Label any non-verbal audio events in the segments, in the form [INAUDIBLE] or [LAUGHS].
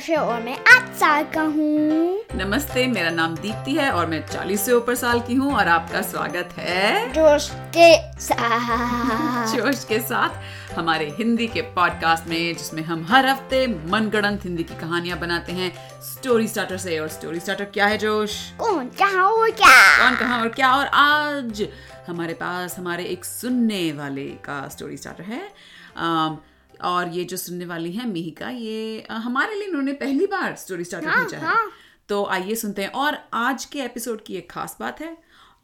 जोश है और मैं आठ साल का हूँ। नमस्ते मेरा नाम दीप्ति है और मैं 40 से ऊपर साल की हूँ और आपका स्वागत है। जोश के साथ। जोश के साथ हमारे हिंदी के पॉडकास्ट में जिसमें हम हर हफ़्ते मनगढ़ंत हिंदी की कहानियाँ बनाते हैं। स्टोरी स्टार्टर से और स्टोरी स्टार्टर क्या है जोश? कौन क्या और क्या? कौन कहा और क्या? और आज हमारे पास हमारे एक सुनने वाले का स्टोरी स्टार्टर है। अम, और ये जो सुनने वाली है मिहिका ये हमारे लिए इन्होंने पहली बार स्टोरी स्टार्टर हाँ, भेजा है। हाँ। तो आइए सुनते हैं और आज के एपिसोड की एक खास बात है।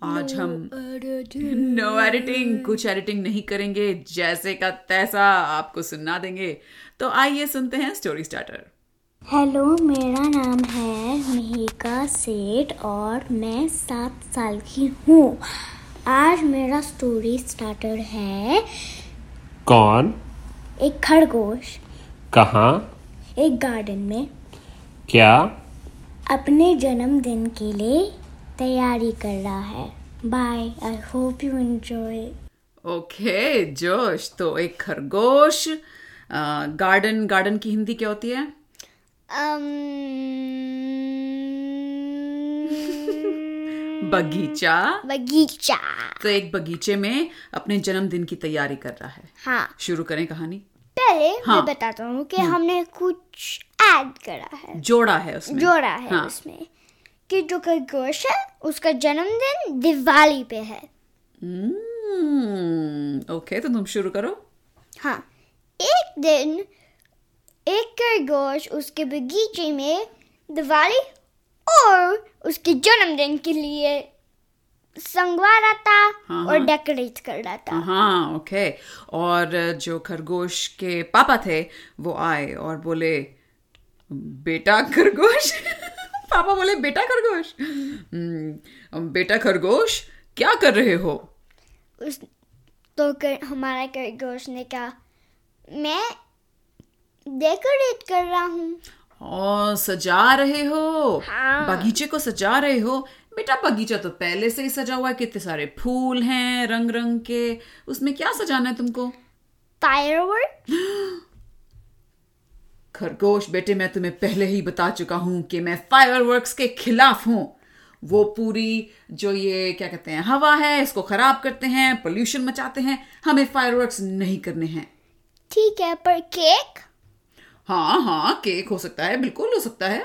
आज हम नो एडिटिंग कुछ एडिटिंग नहीं करेंगे जैसे का तैसा आपको सुनना देंगे। तो आइए सुनते हैं स्टोरी स्टार्टर हेलो मेरा नाम है मिहिका सेठ और मैं सात साल की हूँ। आज मेरा स्टोरी स्टार्टर है कौन? एक खरगोश। कहाँ? एक गार्डन में। क्या? अपने जन्मदिन के लिए तैयारी कर रहा है। Bye I hope you enjoy okay जोश तो एक खरगोश गार्डन गार्डन की हिंदी क्या होती है? बगीचा। बगीचा। तो एक बगीचे में अपने जन्मदिन की तैयारी कर रहा है। हाँ। शुरू करें कहानी। पहले हाँ। मैं बताता हूँ कि हमने कुछ ऐड करा है। जोड़ा है उसमें। जोड़ा है हाँ। उसमें कि जो खरगोश है उसका जन्मदिन दिवाली पे है। हम्म, ओके तो तुम शुरू करो। हाँ एक दिन एक खरगोश उसके बगीचे में दिवाली और उसके जन्मदिन के लिए संगवा रहा था हाँ, और हाँ। डेकोरेट कर रहा था हाँ ओके और जो खरगोश के पापा थे वो आए और बोले बेटा खरगोश? [LAUGHS] पापा बोले बेटा खरगोश? "हम्म, बेटा खरगोश क्या कर रहे हो? उस तो कर, हमारा खरगोश ने कहा मैं डेकोरेट कर रहा हूँ। ओ सजा रहे हो? हाँ। बगीचे को सजा रहे हो? बेटा बगीचा तो पहले से ही सजा हुआ है कितने सारे फूल हैं रंग रंग के। उसमें क्या सजाना है तुमको? फायरवर्क खरगोश बेटे मैं तुम्हें पहले ही बता चुका हूँ कि मैं फायरवर्क्स के खिलाफ हूँ। वो पूरी जो ये क्या कहते हैं हवा है इसको खराब करते हैं पोल्यूशन मचाते हैं हमें फायरवर्क्स नहीं करने हैं। ठीक है पर केक? हाँ हाँ केक हो सकता है बिल्कुल हो सकता है।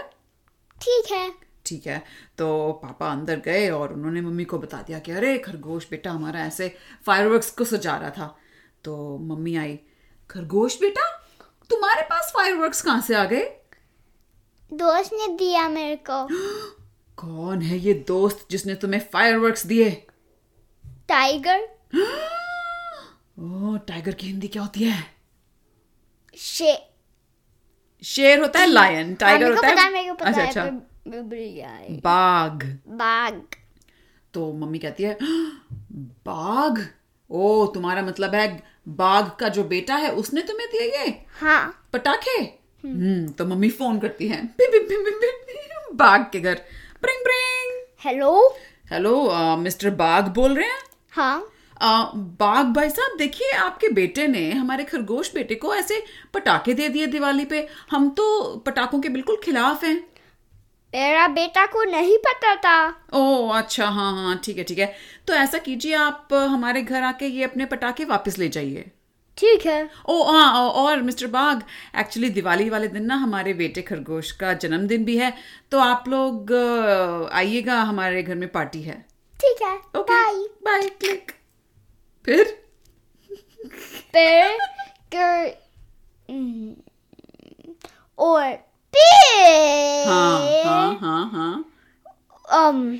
ठीक है। ठीक है। तो पापा अंदर गए और उन्होंने मम्मी को बता दिया कि अरे खरगोश बेटा हमारा ऐसे फायरवर्क्स को सजा रहा था। तो मम्मी आई खरगोश बेटा तुम्हारे पास फायरवर्क्स कहाँ से आ गए? दोस्त ने दिया मेरे को। [GASPS] कौन है ये दोस्त जिसने तुम्हें फायरवर्क्स दिए? टाइगर [GASPS] ओह टाइगर की हिंदी क्या होती है? शे शेर होता है लायन टाइगर होता है। अच्छा अच्छा। बाघ। बाघ। तो मम्मी कहती है बाघ? ओ तुम्हारा मतलब है बाघ का जो बेटा है उसने तुम्हें दिए ये? हाँ। पटाखे? हम्म। तो मम्मी फ़ोन करती है बाघ के घर। Bring bring. Hello? Hello mister Bagh बोल रहे हैं? हाँ। बाघ भाई साहब देखिए आपके बेटे ने हमारे खरगोश बेटे को ऐसे पटाखे दे दिए दिवाली पे। हम तो पटाखों के बिल्कुल खिलाफ हैं। मेरा बेटा को नहीं पता था। ओह अच्छा हाँ हाँ ठीक है ठीक है। तो ऐसा कीजिए आप हमारे घर आके ये अपने पटाखे वापस ले जाइए। ठीक है। ओ हाँ और मिस्टर बाघ एक्चुअली दिवाली वाले दिन ना हमारे बेटे खरगोश का जन्मदिन भी है तो आप लोग आइएगा हमारे घर में पार्टी है। ठीक है। बाय बाय क्लिक फिर? कर हम्म, और हाँ हाँ हाँ हाँ। um,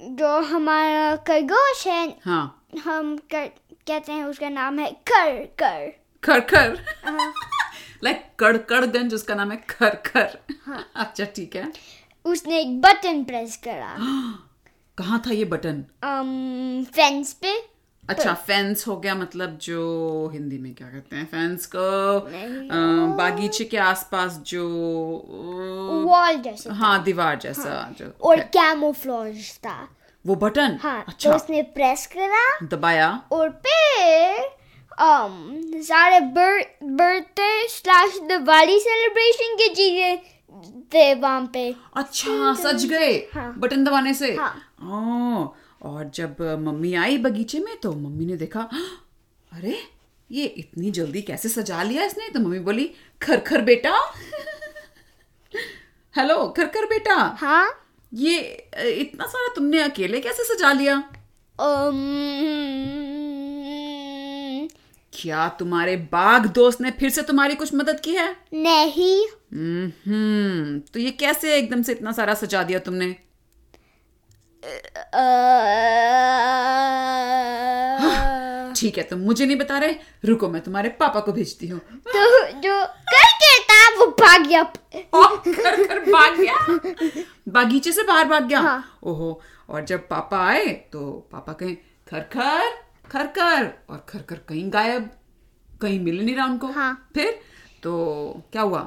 जो हमारा खरगोश है हाँ। हम कर, कहते हैं उसका नाम है कर कर खर खर लाइक कड़कड़गंज उसका नाम है खर खर अच्छा ठीक है। उसने एक बटन प्रेस करा। [GASPS] कहाँ था ये बटन? um, फेंस पे। अच्छा फेंस हो गया मतलब जो हिंदी में क्या कहते हैं फेंस को अ, बागीचे के आसपास जो वॉल जैसे हाँ दीवार जैसा हाँ, जो और कैमोफ्लेज था। वो बटन? हाँ अच्छा तो अच्छा। उसने प्रेस करा। दबाया। और फिर um, सारे बर्थडे स्लैश दिवाली सेलिब्रेशन की चीज़ें थे वहाँ पे। अच्छा सच गए हाँ। बटन दबाने से? हाँ। ओ, और जब मम्मी आई बगीचे में तो मम्मी ने देखा अरे ये इतनी जल्दी कैसे सजा लिया इसने? तो मम्मी बोली खर खर बेटा। [LAUGHS] हेलो खर खर बेटा। हाँ? ये इतना सारा तुमने अकेले कैसे सजा लिया? um, क्या तुम्हारे बाघ दोस्त ने फिर से तुम्हारी कुछ मदद की है? नहीं। हम्म तो ये कैसे एकदम से इतना सारा सजा दिया तुमने? ठीक है तुम मुझे नहीं बता रहे? रुको मैं तुम्हारे पापा को भेजती हूँ। तो जो करके था वो भाग गया। कर कर भाग गया। बागीचे से बाहर भाग गया? हाँ। ओहो और जब पापा आए तो पापा कहें खरखर खरखर और खरखर कहीं गायब कहीं मिल नहीं रहा उनको हाँ। फिर तो क्या हुआ?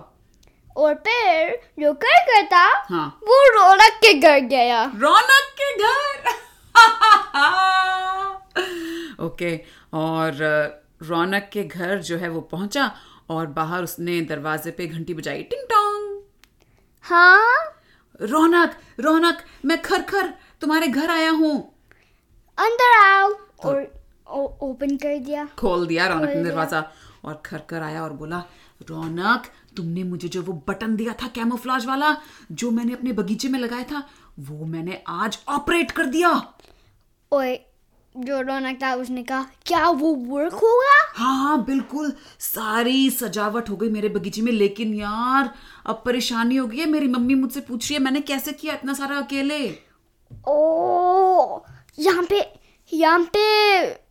और फिर जो कर कर था हाँ। वो रौनक के घर गया। रौनक के घर। [LAUGHS] ओके और रौनक के घर जो है वो पहुँचा और बाहर उसने दरवाजे पे घंटी बजाई टिंग टोंग! हाँ। रौनक रौनक मैं खर खर तुम्हारे घर आया हूँ। अंदर आओ और ओपन कर दिया। खोल दिया रौनक ने दरवाज़ा और खरखर आया और बोला रौनक तुमने मुझे जो वो बटन दिया था कैमोफ्लाज वाला जो मैंने अपने बगीचे में लगाया था वो मैंने आज ऑपरेट कर दिया। और जो रौनक था उसने कहा क्या वो वर्क होगा? हाँ हाँ बिल्कुल। सारी सजावट हो गई मेरे बगीचे में लेकिन यार अब परेशानी हो गई है। मेरी मम्मी मुझसे पूछ रही है मैंने कैसे किया इतना सारा अकेले? ओ यहाँ पे यहाँ पे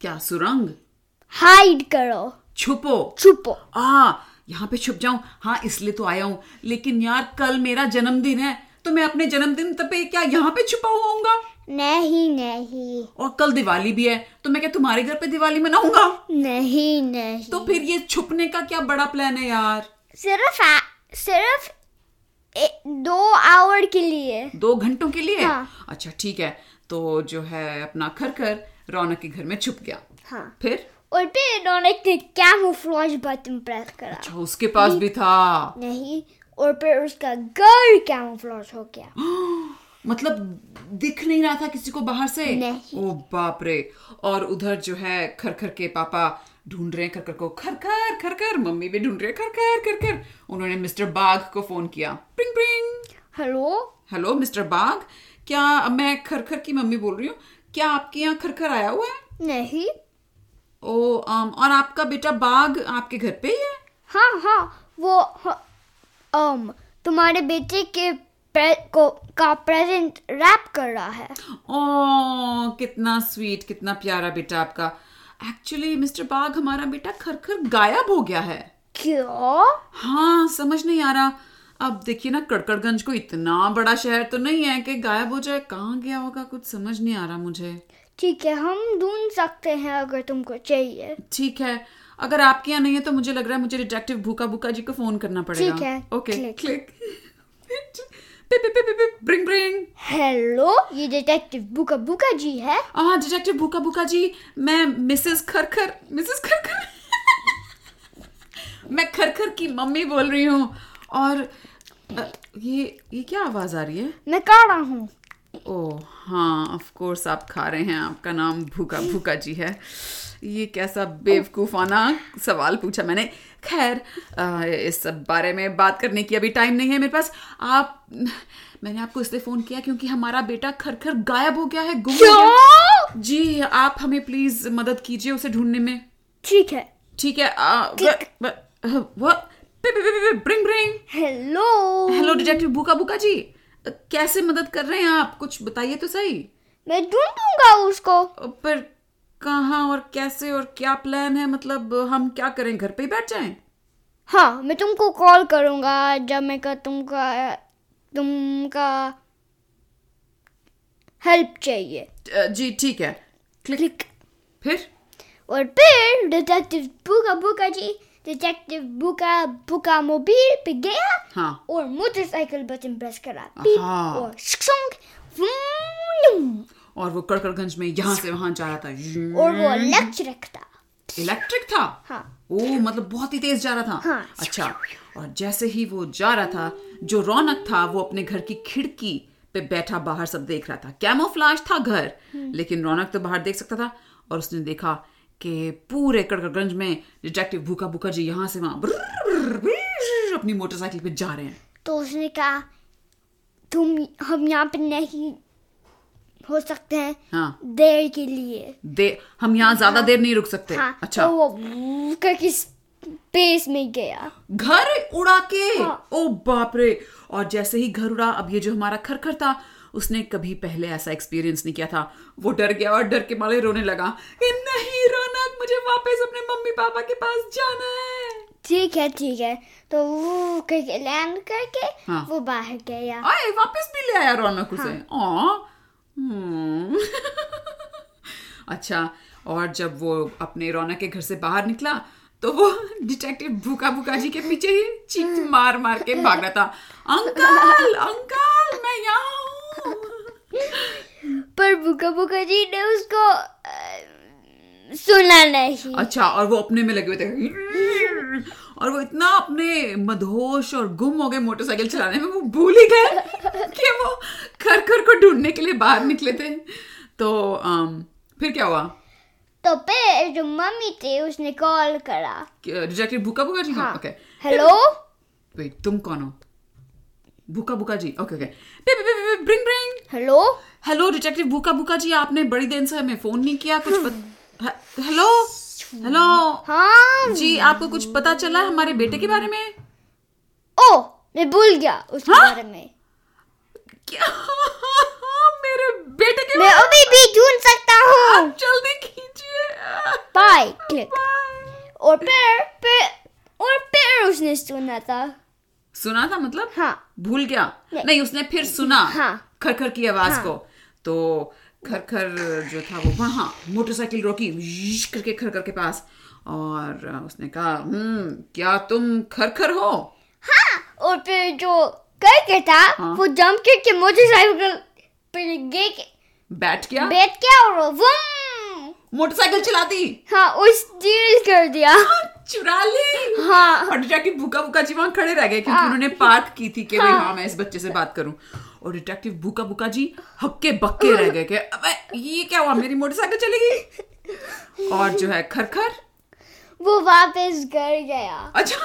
क्या सुरंग? हाइड करो। छुपो। छुपो। आ यहाँ पे छुप जाऊँ? हाँ इसलिए तो आया हूँ। लेकिन यार कल मेरा जन्मदिन है तो मैं अपने जन्मदिन तब पे क्या यहाँ पे छुपा हुआ होऊँगा नहीं नहीं। और कल दिवाली भी है तो मैं क्या तुम्हारे घर पे दिवाली मनाऊँगा? नहीं नहीं। तो फिर ये छुपने का क्या बड़ा प्लान है यार? सिर्फ़ आ- सिर्फ़ ए, दो आवर के लिए। दो घंटों के लिए? हाँ। अच्छा ठीक है। तो जो है अपना खरखर रौनक के घर में छुप गया। हाँ। फिर? और फिर रौनक ने कैमोफ्लेज बटन प्रेस करा। अच्छा उसके पास भी था। नहीं और फिर उसका घर कैमोफ्लेज हो गया। [GASPS] मतलब दिख नहीं रहा था किसी को बाहर से? नहीं। ओ बाप रे। और उधर जो है खरखर के पापा ढूंढ रहे हैं खरखर को खरखर खरखर मम्मी भी ढूंढ रहे हैं खरखर खरखर। उन्होंने मिस्टर बाघ को फ़ोन किया। प्रिंग प्रिंग हेलो? Hello mister Bagh? क्या मैं खरखर की मम्मी बोल रही हूँ? क्या आपके यहाँ खरखर आया हुआ है? नहीं। ओ अम, और आपका बेटा बाघ आपके घर पे ही है? हाँ हाँ वो हाँ, um, तुम्हारे बेटे के प्रे, को का प्रेजेंट रैप कर रहा है। ओ कितना स्वीट कितना प्यारा बेटा आपका। एक्चुअली मिस्टर बाघ हमारा बेटा खरखर गायब हो गया है। क्यों? हाँ समझ नहीं आ रहा। अब देखिए ना कड़कड़गंज को इतना बड़ा शहर तो नहीं है कि गायब हो जाए। कहाँ गया होगा कुछ समझ नहीं आ रहा मुझे। ठीक है हम ढूंढ सकते हैं अगर तुमको चाहिए। ठीक है। अगर आपके यहाँ नहीं है तो मुझे लग रहा है मुझे डिटेक्टिव भूखा भूखा जी को फ़ोन करना पड़ेगा। ठीक है, ओके क्लिक। क्लिक [LAUGHS] पिप पिप पिप पिप ब्रिंग ब्रिंग हेलो ये डिटेक्टिव बुका बुका जी है। हाँ डिटेक्टिव भूखा भूखा जी मैं मिसेस खरखर मिसेस खरखर। [LAUGHS] मैं खरखर की मम्मी बोल रही हूँ। और ये ये क्या आवाज़ आ रही है? मैं कर रहा हूँ। ओह हाँ ऑफ़ कोर्स आप खा रहे हैं आपका नाम भूखा भूखा जी है। ये कैसा बेवकूफाना सवाल पूछा मैंने। खैर इस सब बारे में बात करने की अभी टाइम नहीं है मेरे पास। आप मैंने आपको इसलिए फ़ोन किया क्योंकि हमारा बेटा खर खर गायब हो गया है गुम हो गया। जी आप हमें प्लीज़ मदद कीजिए उसे ढूँढने में। ठीक है। ठीक है what? Bring bring hello hello detective Bhukha Bhukha ji कैसे मदद कर रहे हैं आप? कुछ बताइए तो सही. मैं ढूंढूँगा उसको। पर कहाँ और कैसे और क्या प्लान है? मतलब हम क्या करें? घर पे ही बैठ जाएँ? हाँ मैं तुमको कॉल करूँगा जब मैं का तुमका तुमका हेल्प चाहिए। जी ठीक है. क्लिक क्लिक फिर? और फिर डिटेक्टिव बुका बुका जी बुका बुका मोबाइल पे गया हाँ और मोटरसाइकिल बटन प्रेस करा आहा। और शिक्सोंग और वो कड़कड़गंज में यहाँ से वहाँ जा रहा था। और वो लक्ष्य रखता इलेक्ट्रिक था? हाँ। ओ मतलब बहुत ही तेज जा रहा था। हाँ। अच्छा और जैसे ही वो जा रहा था जो रौनक था वो अपने घर की खिड़की पे बैठा बाहर सब देख रहा था। कैमोफ्लाज था घर लेकिन रौनक तो बाहर देख सकता था और उसने देखा कि पूरे कड़कड़गंज में डिटेक्टिव भूखा भूखा जी यहाँ से वहाँ अपनी मोटरसाइकिल पे जा रहे हैं। तो उसने कहा तुम हम यहाँ पे नहीं हो सकते हैं हाँ। देर के लिए। दे हम यहाँ ज़्यादा देर नहीं रुक सकते। हाँ अच्छा। तो वो वू करके स्पेस में गया? घर उड़ा के? हाँ। ओ बाप रे। और जैसे ही घर उड़ा अब ये जो हमारा खरखर था उसने कभी पहले ऐसा एक्सपीरियंस नहीं किया था। वो डर गया और डर के मारे रोने लगा नहीं रौनक मुझे वापस अपने मम्मी पापा के पास जाना है। ठीक है ठीक है। तो वो करके लैंड करके हाँ। वो बाहर गया। आए वापस भी ले आया रौनक उसे। आ हम्म। [LAUGHS] अच्छा और जब वो अपने रौनक के घर से बाहर निकला तो वो डिटेक्टिव भूखा भूखा जी के पीछे ही चीख मार मार के भाग रहा था। अंकल अंकल मैं यहाँ हूँ। पर बुका बुका जी ने उसको अ, सुना नहीं। अच्छा और वो अपने में लगे हुए थे। और वो इतना अपने मदहोश और गुम हो गए मोटरसाइकिल चलाने में वो भूल ही गए कि वो खर खर को ढूँढने के लिए बाहर निकले थे। तो अम, फिर क्या हुआ? तो फिर जो मम्मी थी उसने कॉल करा। डिटेक्टिव भूखा भूखा जी? हाँ। Okay hello? वेट तुम कौन हो? Bhukha Bhukha ji. Okay okay bring bring hello hello detective Bhukha Bhukha ji आपने बड़ी देर से हमें फ़ोन नहीं किया कुछ हेलो हेलो हाँ। जी आपको कुछ पता चला हमारे बेटे के बारे में? ओ मैं भूल गया उसके हाँ? बारे में। क्या? [LAUGHS] मेरे बेटे के मैं अभी भी ढूंढ सकता हूँ। आप जल्दी कीजिए। बाय क्लिक और फिर फिर और फिर उसने सुना था। सुना था मतलब? हाँ। भूल गया। नहीं। नहीं उसने फिर सुना हाँ। खरखर की आवाज़ हाँ। को। तो खरखर जो था वो वहाँ मोटरसाइकिल रोकी करके खरखर के पास। और उसने कहा हम्म क्या तुम खरखर हो? हाँ और फिर जो करके था हाँ। वो जंप करके मोटरसाइकिल पर गे के बैठ गया। बैठ गया और वो मोटरसाइकिल चलाती हाँ और स्टील कर दिया। चुरा ली। हाँ। और डिटेक्टिव भूखा भूखा जी वहाँ खड़े रह गए क्योंकि हाँ। उन्होंने पार्क की थी कि हाँ। हाँ मैं इस बच्चे से बात करूँ। और डिटेक्टिव भूखा भूखा जी हक्के बक्के रह गए कि अबे ये क्या हुआ? मेरी मोटरसाइकिल चली गई? और जो है खरखर। वो वापस घर गया। अच्छा।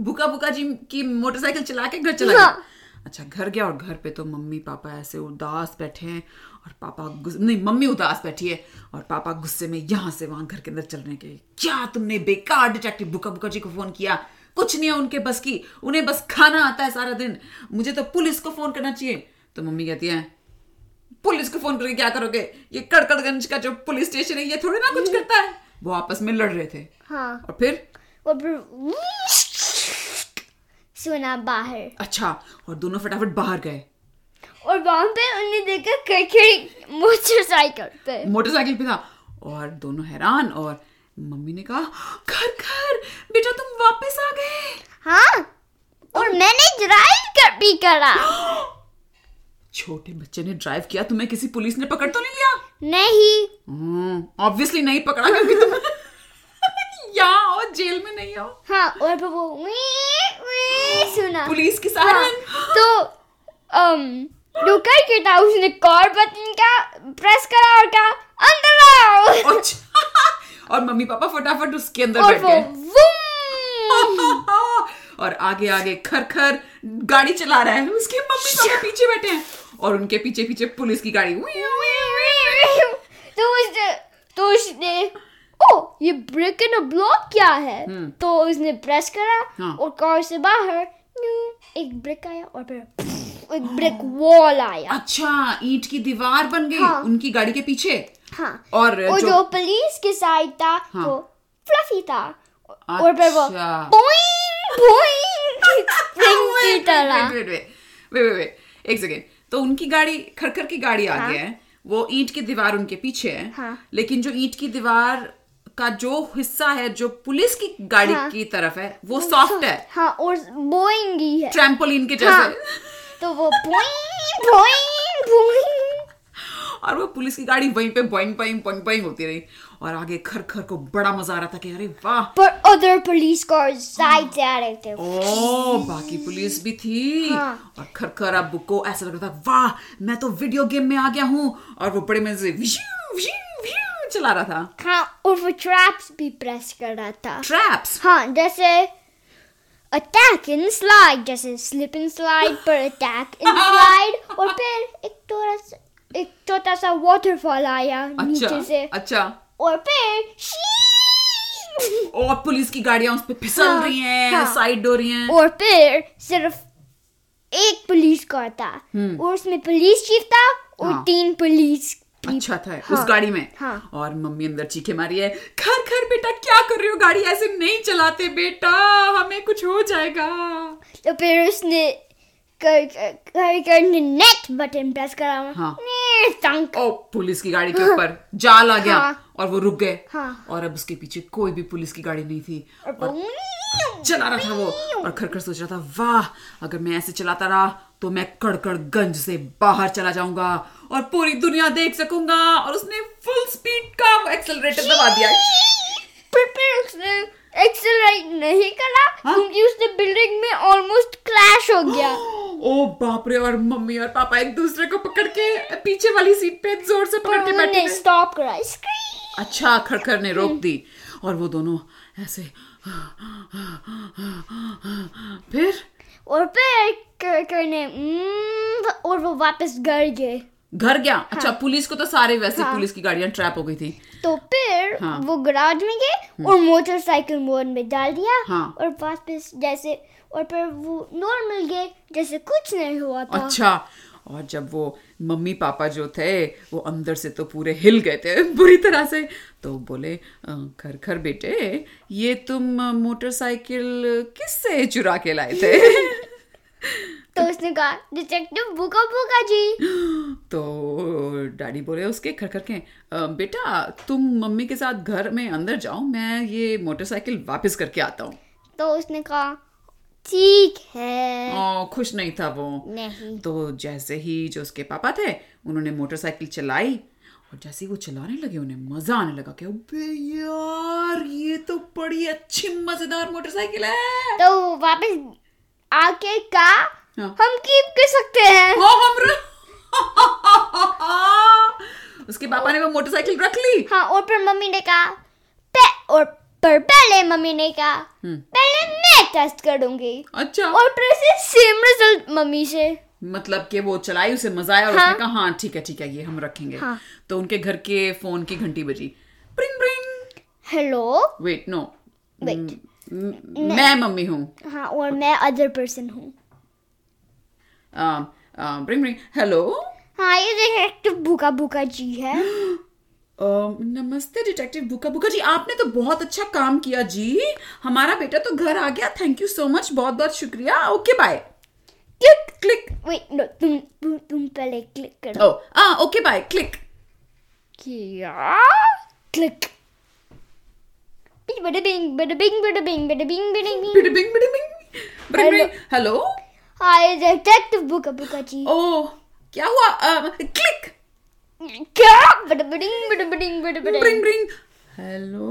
भूखा भूखा जी की मोटरसाइकिल चला के घर चला हाँ। गया। अच्छा घर गया और घर पे तो मम्मी पापा ऐसे उदास बैठे हैं। और पापा नहीं मम्मी उदास बैठी है और पापा गुस्से में यहाँ से वहाँ घर के अंदर चलने के क्या तुमने बेकार डिटेक्टिव भूखा जी को फ़ोन किया? कुछ नहीं है उनके बस की। उन्हें बस खाना आता है सारा दिन। मुझे तो पुलिस को फ़ोन करना चाहिए। तो मम्मी कहती है पुलिस को फ़ोन करके क्या करोगे? ये कड़कड़गंज का जो पुलिस स्टेशन है ये थोड़ी ना कुछ करता है? वो आपस में लड़ रहे थे। हाँ। और फिर? और फिर सुना बाहर। अच्छा और दोनों फटाफट बाहर गए। और वहाँ पे उन्होंने देखा करके मोटरसाइकिल पे। मोटरसाइकिल पे था। और दोनों हैरान और मम्मी ने कहा घर घर बेटा तुम वापस आ गए। हाँ और मैंने ड्राइव कर भी करा। [GASPS] छोटे बच्चे ने ड्राइव किया तुम्हें किसी पुलिस ने पकड़ तो नहीं लिया? नहीं। ऑब्वियसली नहीं पकड़ा क्योंकि तुम [LAUGHS] यहाँ हो जेल में नहीं हो हाँ और वो वी वी सुना। पुलिस की हाँ, सायरन तो um जो करके था? उसने कॉल बटन का प्रेस करा और कहा अंदर आओ! अच्छा। और मम्मी पापा फटाफट उसके अंदर बैठ गए। और आगे आगे खर खर गाड़ी चला रहा है। उसके मम्मी पापा पीछे बैठे हैं। और उनके पीछे पीछे पुलिस की गाड़ी। [LAUGHS] तो उसने तो उसने ओ ये ब्रेक इन ब्लॉक क्या है? तो उसने प्रेस करा हाँ। और कार से बाहर एक ब्रेक आया और फिर ब्रेक वॉल आया अच्छा ईंट की दीवार बन गई हाँ। उनकी गाड़ी के पीछे हाँ और और जो जो पुलिस के साइड था हाँ। वो फ्लफी था और फिर वो अच्छा। बोइंग बोइंग स्प्रिंग की तरह वेट वेट वेट वेट एक सेकेंड तो उनकी गाड़ी खरखर की गाड़ी आगे है वो ईंट की दीवार उनके पीछे है हाँ। लेकिन जो ईंट की दीवार का जो हिस्सा है जो पुलिस की गाड़ी हाँ। की तरफ़ है वो सॉफ्ट है हाँ और बोइंग ही है ट्रैम्पोलिन के जैसे हाँ। तो वो बोइंग बोइंग बोइंग और वो पुलिस की गाड़ी वहीं पे बोइंग बोइंग बोइंग बोइंग होती रही। और आगे खर खर को बड़ा मज़ा आ रहा था कि अरे वाह। But other police cars side से आ रहे थे। ओ बाकी पुलिस भी थी। हाँ। और खर खर अब को ऐसा लग रहा था वाह मैं तो वीडियो गेम में आ गया हूँ। और वो बड़े मज़े चला रहा था। हाँ और वो ट्रैप्स भी प्रेस कर रहा था। ट्रैप्स हाँ जैसे अटैक इन स्लाइड जैसे स्लिप इन स्लाइड पर अटैक इन स्लाइड और फिर एक थोड़ा सा एक छोटा सा वाटरफॉल आया अच्छा नीचे से अच्छा और फिर और पुलिस की गाड़ियाँ उस पर फिसल हाँ, रही हैं हाँ। साइड हो रही हैं। और फिर सिर्फ़ एक पुलिस कार था। और उसमें पुलिस चीफ था और हाँ। तीन पुलिस अच्छा था हाँ, उस गाड़ी में। हाँ। और मम्मी अंदर चीखे मारी है खर खर बेटा क्या कर रहे हो? गाड़ी ऐसे नहीं चलाते बेटा हमें कुछ हो जाएगा। तो फिर उसने कर कर कर नेट बटन प्रेस करा। हाँ। ओ पुलिस की गाड़ी के ऊपर हाँ, जाल आ गया हाँ। और वो रुक गए। हाँ। और अब उसके पीछे कोई भी पुलिस की गाड़ी नहीं थी। और चला रहा था वो और खड़खड़ सोच रहा था वाह अगर मैं ऐसे चलाता रहा तो मैं कड़कड़गंज से बाहर चला जाऊँगा। और पूरी दुनिया देख सकूँगा। और उसने फुल स्पीड का एक्सेलरेटर दबा दिया। फिर फिर उसने एक्सेलरेट नहीं करा हाँ? क्योंकि उसने बिल्डिंग में ऑलमोस्ट क्रैश हो गया। [GASPS] ओ बाप रे और मम्मी और पापा एक दूसरे को पकड़ के पीछे वाली सीट पे ज़ोर से पकड़ के बैठे स्टॉप करा स्क्रीन अच्छा खड़खड़ ने रोक दी। और वो दोनों ऐसे फिर? और फिर कर करने "Mm", और वो वापस घर गए। घर गया हाँ. अच्छा पुलिस को तो सारे वैसे हाँ। पुलिस की गाड़ियाँ ट्रैप हो गई थी तो फिर हाँ। वो गराज में गए और मोटरसाइकिल मोड में डाल दिया हाँ। और वापस जैसे और फिर वो नॉर्मल गए जैसे कुछ नहीं हुआ था अच्छा और जब वो मम्मी पापा जो थे वो अंदर से तो पूरे हिल गए थे बुरी तरह से तो बोले "अ, खर खर बेटे ये तुम मोटरसाइकिल किससे चुरा के लाए थे [LAUGHS] [LAUGHS] तो उसने कहा डिटेक्टिव बुका बुका जी। [GASPS] तो डैडी बोले उसके खर खर के बेटा तुम मम्मी के साथ घर में अंदर जाओ मैं ये मोटरसाइकिल वापस करके आता हूँ. तो उसने कहा ठीक है। ओ, खुश नहीं था वो। नहीं। तो जैसे ही जो उसके पापा थे उन्होंने मोटरसाइकिल चलाई और जैसे ही वो चलाने लगे उन्हें मज़ा आने लगा कि अबे यार ये तो बड़ी अच्छी मज़ेदार मोटरसाइकिल है! तो वापस आके हाँ। हम कीप कर सकते हैं। हाँ हम र- [LAUGHS] उसके पापा ने वो मोटरसाइकिल रख ली। हाँ और फिर मम्मी ने कहा पे और पर पहले मम्मी ने कहा हम्म। पहले मैं टेस्ट करूँगी। अच्छा। और फिर से सेम रिज़ल्ट मम्मी से। मतलब कि वो चलाई उसे मज़ा आया और हाँ। उसने कहा हाँ ठीक है ठीक है ये हम रखेंगे। हाँ। तो उनके घर के फ़ोन की घंटी बजी। ब्रिंग bring hello wait no Wait. मैं मम्मी हूँ। हाँ और मैं अदर पर्सन हूँ। ब्रिंग ब्रिंग हेलो हाँ ये डिटेक्टिव बुका बुका जी है। [GASPS] नमस्ते डिटेक्टिव बुका बुका जी। आपने तो बहुत अच्छा काम किया जी। हमारा बेटा तो घर आ गया। थैंक यू सो मच बहुत बहुत शुक्रिया। Okay bye click. Click wait no तुम तुम तुम पहले क्लिक करो। ओ आ ओके बाय क्लिक क्या? क्लिक। बड़ा बिंग बड़ा बिंग बड़ा बिंग बड़ा बिंग बड़ा बिंग बिड बिंग बिड बिंग ब्रिंग ब्रिंग हेलो हाय डिटेक्टिव बुका बुका जी ओ क्या हुआ क्लिक क्या बड़ा बिडिंग बड़ा बिडिंग बड़ा बड़ा ब्रिंग ब्रिंग हेलो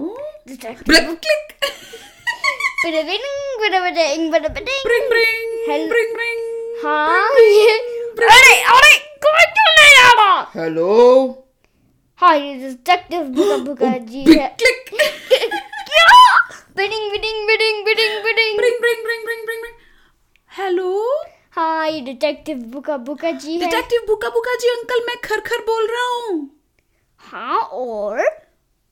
डिटेक्टिव क्लिक बड़ा बिडिंग बड़ा बिडिंग बड़ा बिडिंग ब्रिंग ब्रिंग ब्रिंग ब्रिंग हाँ ये अरे अरे कोई क्यों नहीं आ रहा हेलो हाय डिटेक्टिव बुका बुका जी क्लिक क्या बिडिंग बिडिंग बिडिंग बिडिंग बिडिंग ब्रिंग ब्रिंग ब्रिंग ब्रिंग ब्रिंग हेलो हाँ ये डिटेक्टिव बुका बुका जी डिटेक्टिव बुका बुका जी अंकल मैं खर खर बोल रहा हूँ। हाँ और?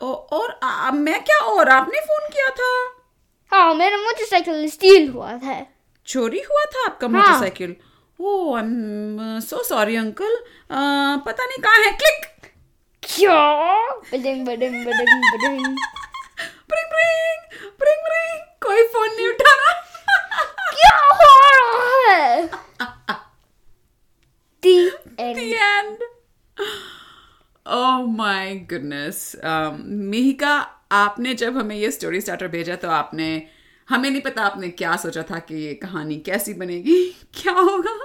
ओ- और आ, मैं क्या और? आपने फ़ोन किया था? हाँ मेरा मोटरसाइकिल स्टील हुआ था। चोरी हुआ था आपका हाँ। Motorcycle oh I am so sorry uncle पता नहीं कहाँ है। क्लिक क्या? बिडिंग बिडिंग बिडिंग बिडिंग ब्रिंग ब्रिंग ब्रिंग ब्रिंग कोई फ़ोन नहीं उठा रहा क्या हो रहा है The end. the end. Oh my goodness. Um, मिहिका आपने जब हमें ये स्टोरी स्टार्टर भेजा तो आपने हमें नहीं पता आपने क्या सोचा था कि ये कहानी कैसी बनेगी [LAUGHS] क्या होगा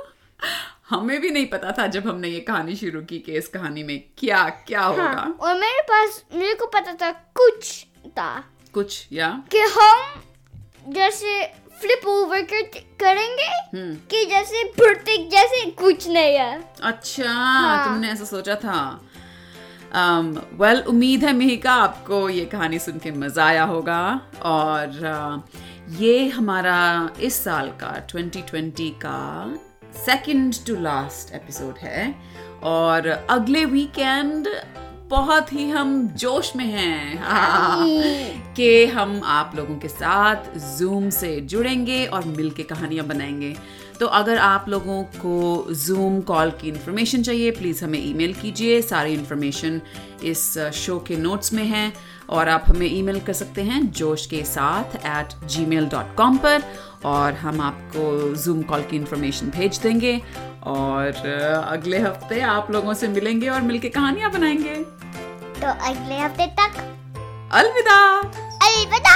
हमें भी नहीं पता था जब हमने ये कहानी शुरू की कि इस कहानी में क्या क्या होगा हाँ और मेरे पास मेरे को पता था कुछ था कुछ या कि हम जैसे फ्लिप ओवर कर, करेंगे हम्म। कि जैसे प्रतीक जैसे कुछ नहीं है। अच्छा हाँ। तुमने ऐसा सोचा था। वेल um, उम्मीद है मिहिका आपको ये कहानी सुन के मज़ा आया होगा। और uh, ये हमारा इस साल का 2020 का सेकंड टू लास्ट एपिसोड है। और अगले वीकेंड बहुत ही हम जोश में हैं। हाँ, [LAUGHS] कि हम आप लोगों के साथ जूम से जुड़ेंगे और मिल के कहानियाँ बनाएँगे। तो अगर आप लोगों को जूम कॉल की इन्फॉर्मेशन चाहिए प्लीज़ हमें ईमेल कीजिए। सारी इन्फॉर्मेशन इस शो के नोट्स में है। और आप हमें ईमेल कर सकते हैं जोश के साथ at ji mail dot com पर। और हम आपको जूम कॉल की इन्फॉर्मेशन भेज देंगे। और अगले हफ़्ते आप लोगों से मिलेंगे और मिलके कहानियाँ बनाएँगे। तो अगले हफ़्ते तक। अलविदा। अलविदा।